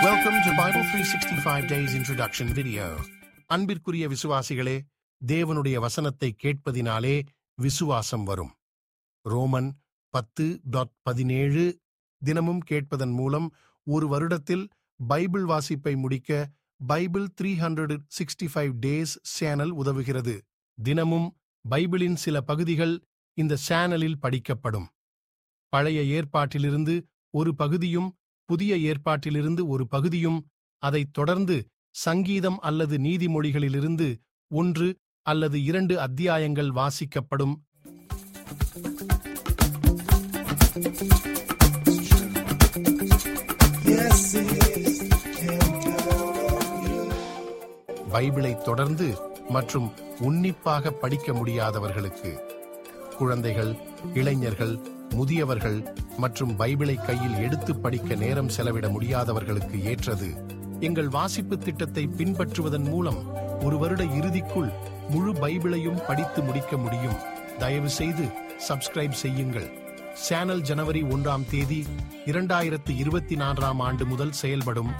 Welcome to Bible three sixty five days introduction video அன்பிற்குரிய விசுவாசிகளே தேவனுடைய வசனத்தை கேட்பதினாலே விசுவாசம் வரும். ரோமன் பத்து டாட் பதினேழு தினமும் கேட்பதன் மூலம் ஒரு வருடத்தில் பைபிள் வாசிப்பை முடிக்க Bible three hundred sixty five days channel உதவுகிறது. தினமும் பைபிளின் சில பகுதிகள் இந்த சேனலில் படிக்கப்படும். பழைய ஏற்பாட்டிலிருந்து ஒரு பகுதியும் புதிய ஏற்பாட்டிலிருந்து ஒரு பகுதியும் அதைத் தொடர்ந்து சங்கீதம் அல்லது நீதிமொழிகளிலிருந்து ஒன்று அல்லது இரண்டு அத்தியாயங்கள் வாசிக்கப்படும். பைபிளை தொடர்ந்து மற்றும் உன்னிப்பாக படிக்க முடியாதவர்களுக்கு குழந்தைகள் இளைஞர்கள் முதியவர்கள் மற்றும் பைபிளை கையில் எடுத்து படிக்க நேரம் செலவிட முடியாதவர்களுக்கு ஏற்றது. எங்கள் வாசிப்பு திட்டத்தை பின்பற்றுவதன் மூலம் ஒரு வருட இறுதிக்குள் முழு பைபிளையும் படித்து முடிக்க முடியும். தயவு செய்து சப்ஸ்கிரைப் செய்யுங்கள். சேனல் ஜனவரி ஒன்றாம் தேதி இரண்டாயிரத்து இருபத்தி நான்காம் ஆண்டு முதல் செயல்படும்.